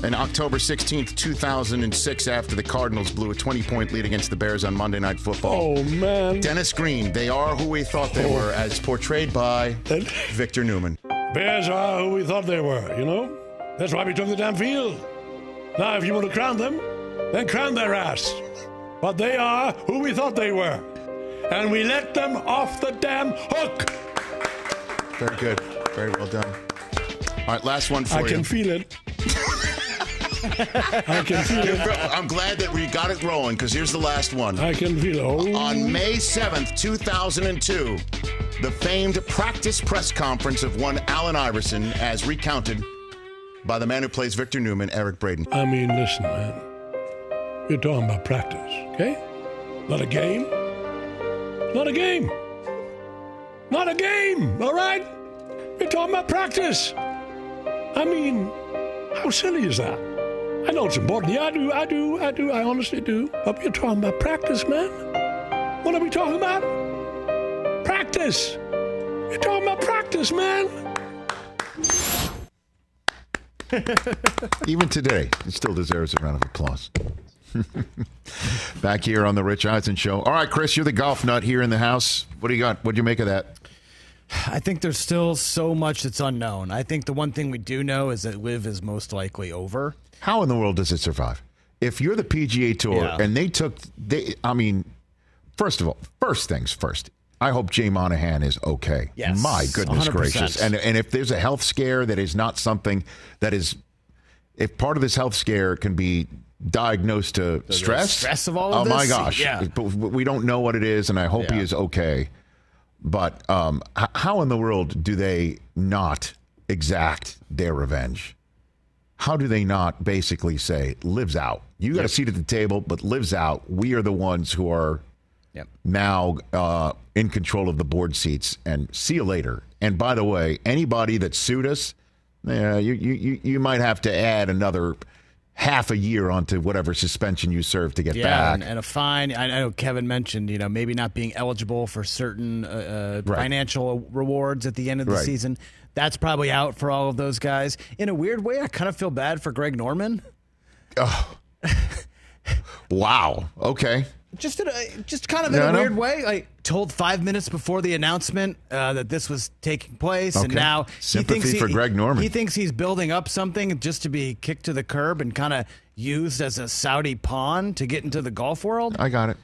And October 16th, 2006, after the Cardinals blew a 20 point lead against the Bears on Monday Night Football. Oh, man. Dennis Green, they are who we thought they Oh. were, as portrayed by Victor Newman. Bears are who we thought they were, you know? That's why we took the damn field. Now, if you want to crown them, then crown their ass. But they are who we thought they were. And we let them off the damn hook. Very good. Very well done. All right, last one for I you. I can feel it. I can feel it. I'm glad that we got it rolling because here's the last one. I can feel it. Oh, On May 7th, 2002, the famed practice press conference of one Allen Iverson, as recounted by the man who plays Victor Newman, Eric Braeden. I mean, listen, man. You're talking about practice, okay? Not a game. Not a game. Not a game, all right? You're talking about practice. I mean, how silly is that? I know it's important. Yeah, I do, I do, I do, I honestly do. But you're talking about practice, man. What are we talking about? Practice. You're talking about practice, man. *laughs* Even today, he still deserves a round of applause. *laughs* Back here on the Rich Eisen Show. All right, Chris, you're the golf nut here in the house. What do you got? What do you make of that? I think there's still so much that's unknown. I think the one thing we do know is that LIV is most likely over. How in the world does it survive? If you're the PGA Tour Yeah. and they took, they, I mean, first of all, first things first. I hope Jay Monahan is okay. Yes, My goodness 100%. gracious. And and if there's a health scare that is not something that is, if part of this health scare can be diagnosed to stress, stress of all oh of my gosh, Yeah. but we don't know what it is, and I hope he is okay. But um, h- how in the world do they not exact their revenge? How do they not basically say LIV's out? You got a seat at the table, but LIV's out. We are the ones who are Yep. now uh, in control of the board seats. And see you later. And by the way, anybody that sued us, yeah, you, you, you- you might have to add another half a year onto whatever suspension you serve to get Yeah, back. and, and a fine. I I know Kevin mentioned, you know, maybe not being eligible for certain uh, uh, Right. financial rewards at the end of the Right. season. That's probably out for all of those guys. In a weird way, I kind of feel bad for Greg Norman. Oh. *laughs* wow. Okay. Just in a, just kind of in a know. weird way. Like told five minutes before the announcement uh, that this was taking place, and now Sympathy he thinks for Greg Norman. He thinks he's building up something just to be kicked to the curb and kind of used as a Saudi pawn to get into the golf world. I got it.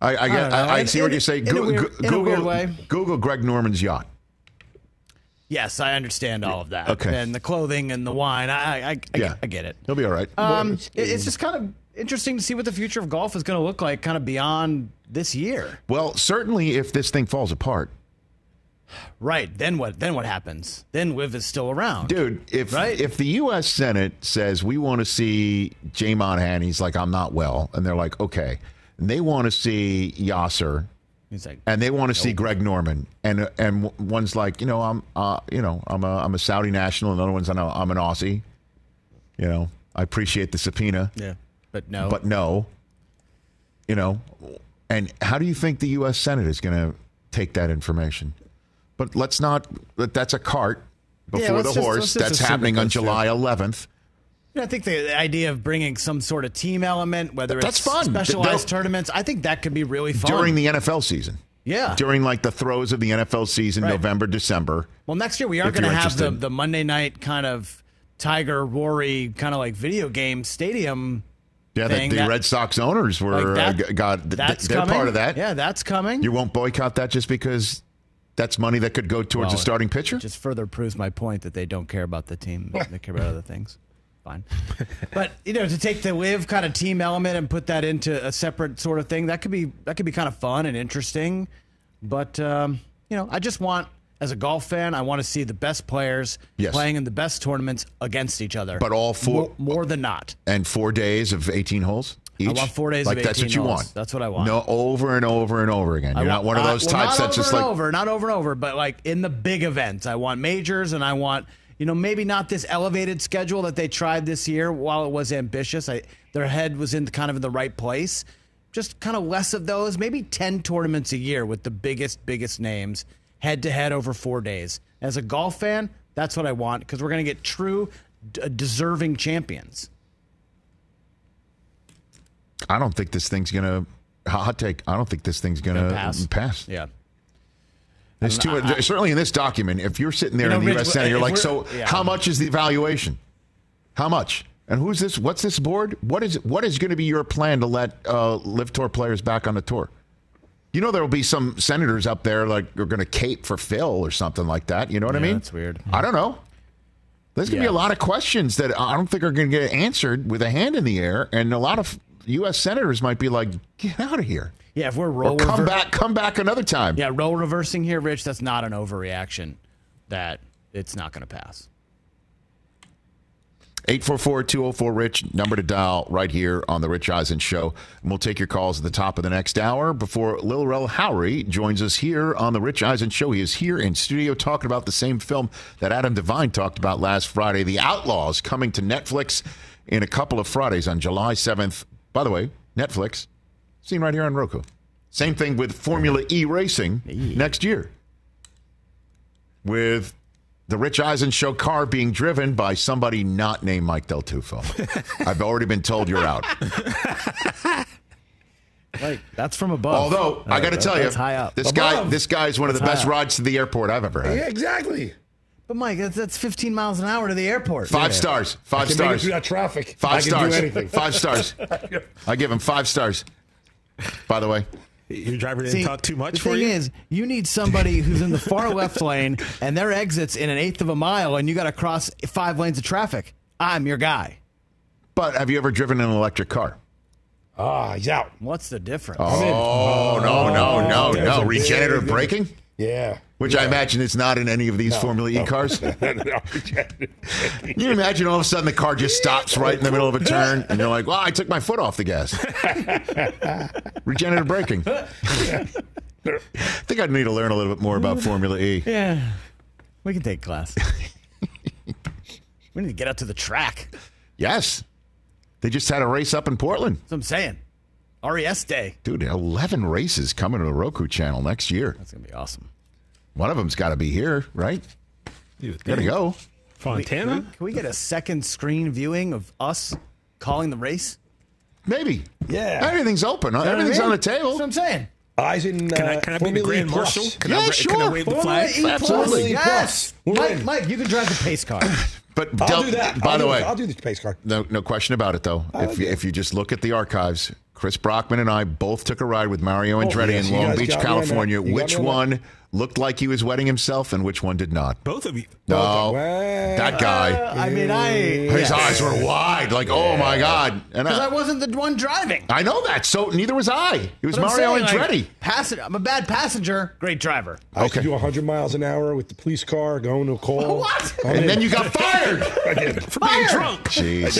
I, I, get, don't. I, I In- see what in a Go- weird- go- in a Google. Google Greg Norman's yacht. Yes, I understand all of that. Okay. And the clothing and the wine. I I, I, I, Yeah. I get it. He'll be all right. Um, it- it's just kind of interesting to see what the future of golf is going to look like kind of beyond this year. well, certainly if this thing falls apart, Right. Then what then what happens? Then LIV is still around. dude. If Right. if the U.S. Senate says we want to see Jay Monahan, he's like, I'm not well, and they're like, okay, and they want to see Yasser, He's like and they want to see Greg Norman, and and one's like, you know, I'm uh, you know, I'm a I'm a Saudi national, and the other one's I know I'm an Aussie. You know, I appreciate the subpoena. Yeah. But no. but no. You know, and how do you think the U.S. Senate is going to take that information? But let's not. But that's a cart before let's the just- horse. That's happening on goes through. July 11th. I think the, the idea of bringing some sort of team element, whether That's it's fun. specialized They'll- tournaments, I think that could be really fun. during the NFL season. Yeah. During like the throes of the NFL season, Right. November, December. well, next year we are if going to have the, the Monday night kind of Tiger Rory kind of like video game stadium. Yeah, the, the that- Red Sox owners were Like that- uh, got. That's they're coming. part of that. Yeah, that's coming. You won't boycott that just because that's money that could go towards Well, a starting pitcher. Just further proves my point that they don't care about the team. they care about other things. Fine. *laughs* but you know, to take the LIV kind of team element and put that into a separate sort of thing, that could be that could be kind of fun and interesting. But um, you know, I just want as a golf fan, I want to see the best players Yes. playing in the best tournaments against each other. But all four- more, more than not. and four days of 18 holes each. I want four days like of that's what you holes. want. That's what I want. No, over and over and over again. You're not one of those well, types that's just like over, not over and over, but like in the big events. I want majors, and I want you know maybe not this elevated schedule that they tried this year. While it was ambitious, I, their head was in kind of in the right place. Just kind of less of those, maybe ten tournaments a year with the biggest, biggest names head to head over four days. As a golf fan, that's what I want because we're going to get true, d- deserving champions. I don't think this thing's gonna. Hot take. I don't think this thing's gonna, Gonna pass? pass. Yeah. There's too, certainly in this document, if you're sitting there You in the Rich, U.S. Senate, you're like, so yeah. how much is the evaluation? How much? And who's this? What's this board? What is what is going to be your plan to let uh, LIV tour players back on the tour? You know there will be some senators up there like are going to cape for Phil or something like that. You know what I mean? that's weird. I don't know. There's going to Yeah. be a lot of questions that I don't think are going to get answered with a hand in the air, and a lot of U.S. senators might be like, "Get out of here." Yeah, if we're Or roll come rever- back, come back another time. Yeah, role reversing here, Rich. That's not an overreaction. That it's not going to pass. 844-204-RICH, number to dial right here on the Rich Eisen Show. And we'll take your calls at the top of the next hour before Lil Rel Howery joins us here on the Rich Eisen Show. He is here in studio talking about the same film that Adam DeVine talked about last Friday, The Outlaws, coming to Netflix in a couple of Fridays on July 7th. By the way, Netflix, seen right here on Roku. Same thing with Formula E racing next year. With the Rich Eisen show car being driven by somebody not named Mike Del Tufo. *laughs* I've already been told you're out. Like that's from above. Although I got to That- tell you, that's high up. this guy, this guy is one of the That's best high up. rides to the airport I've ever had. Yeah, exactly. But Mike, that's, that's 15 miles an hour to the airport. Five stars. I Five can make it stars. through that traffic. Five I can stars. do anything. Five stars. *laughs* I give him five stars. By the way, Your driver didn't See, talk too much the for thing you. is, you need somebody who's in the far left lane and their exits in an eighth of a mile, and you got to cross five lanes of traffic. I'm your guy. but have you ever driven an electric car? Ah, he's out. What's the difference? I'm. Oh no no no no! Regenerative braking. Yeah. Which I imagine is not in any of these Formula E cars. *laughs* *laughs* Can you imagine all of a sudden the car just stops right in the middle of a turn and you're like, well, I took my foot off the gas. *laughs* Regenerative braking. I think I'd need to learn a little bit more about Formula E. Yeah. We can take class. we need to get out to the track. Yes. They just had a race up in Portland. That's what I'm saying. RES Day. Dude, 11 races coming to the Roku channel next year. That's going to be awesome. One of them's got to be here, right? You Gotta go. Fontana? Can we, can we get a second screen viewing of us calling the race? Maybe. Yeah. Everything's open. You know I Everything's mean? on the That's table. what I'm saying. Eyes in Can I, uh, can I be the Formula Grand Marshal? Can, Yeah, I, sure. can I wave the flag? E Absolutely. Yes. We're Mike, in. Mike, you can drive the pace car. *laughs* But I'll don't- do that. by I'll the do way, it. I'll do the pace car. no, no question about it, though. If if you just look at the archives, Chris Brockman and I both took a ride with Mario oh, Andretti Oh, yes, in Long Beach, got me on that. California. You got Which me on that. one looked like he was wetting himself and which one did not? Both of you. No, Well, that guy. I mean, I. His eyes were wide, like, oh my God. And Because I I, wasn't the one driving. I know that. So neither was I. It was But I'm Mario saying, like, Andretti. passen- I'm a bad passenger, great driver. I used to Okay. do 100 miles an hour with the police car going to a call. *laughs* What? And then you got fired. *laughs* I did. For being drunk. Jeez.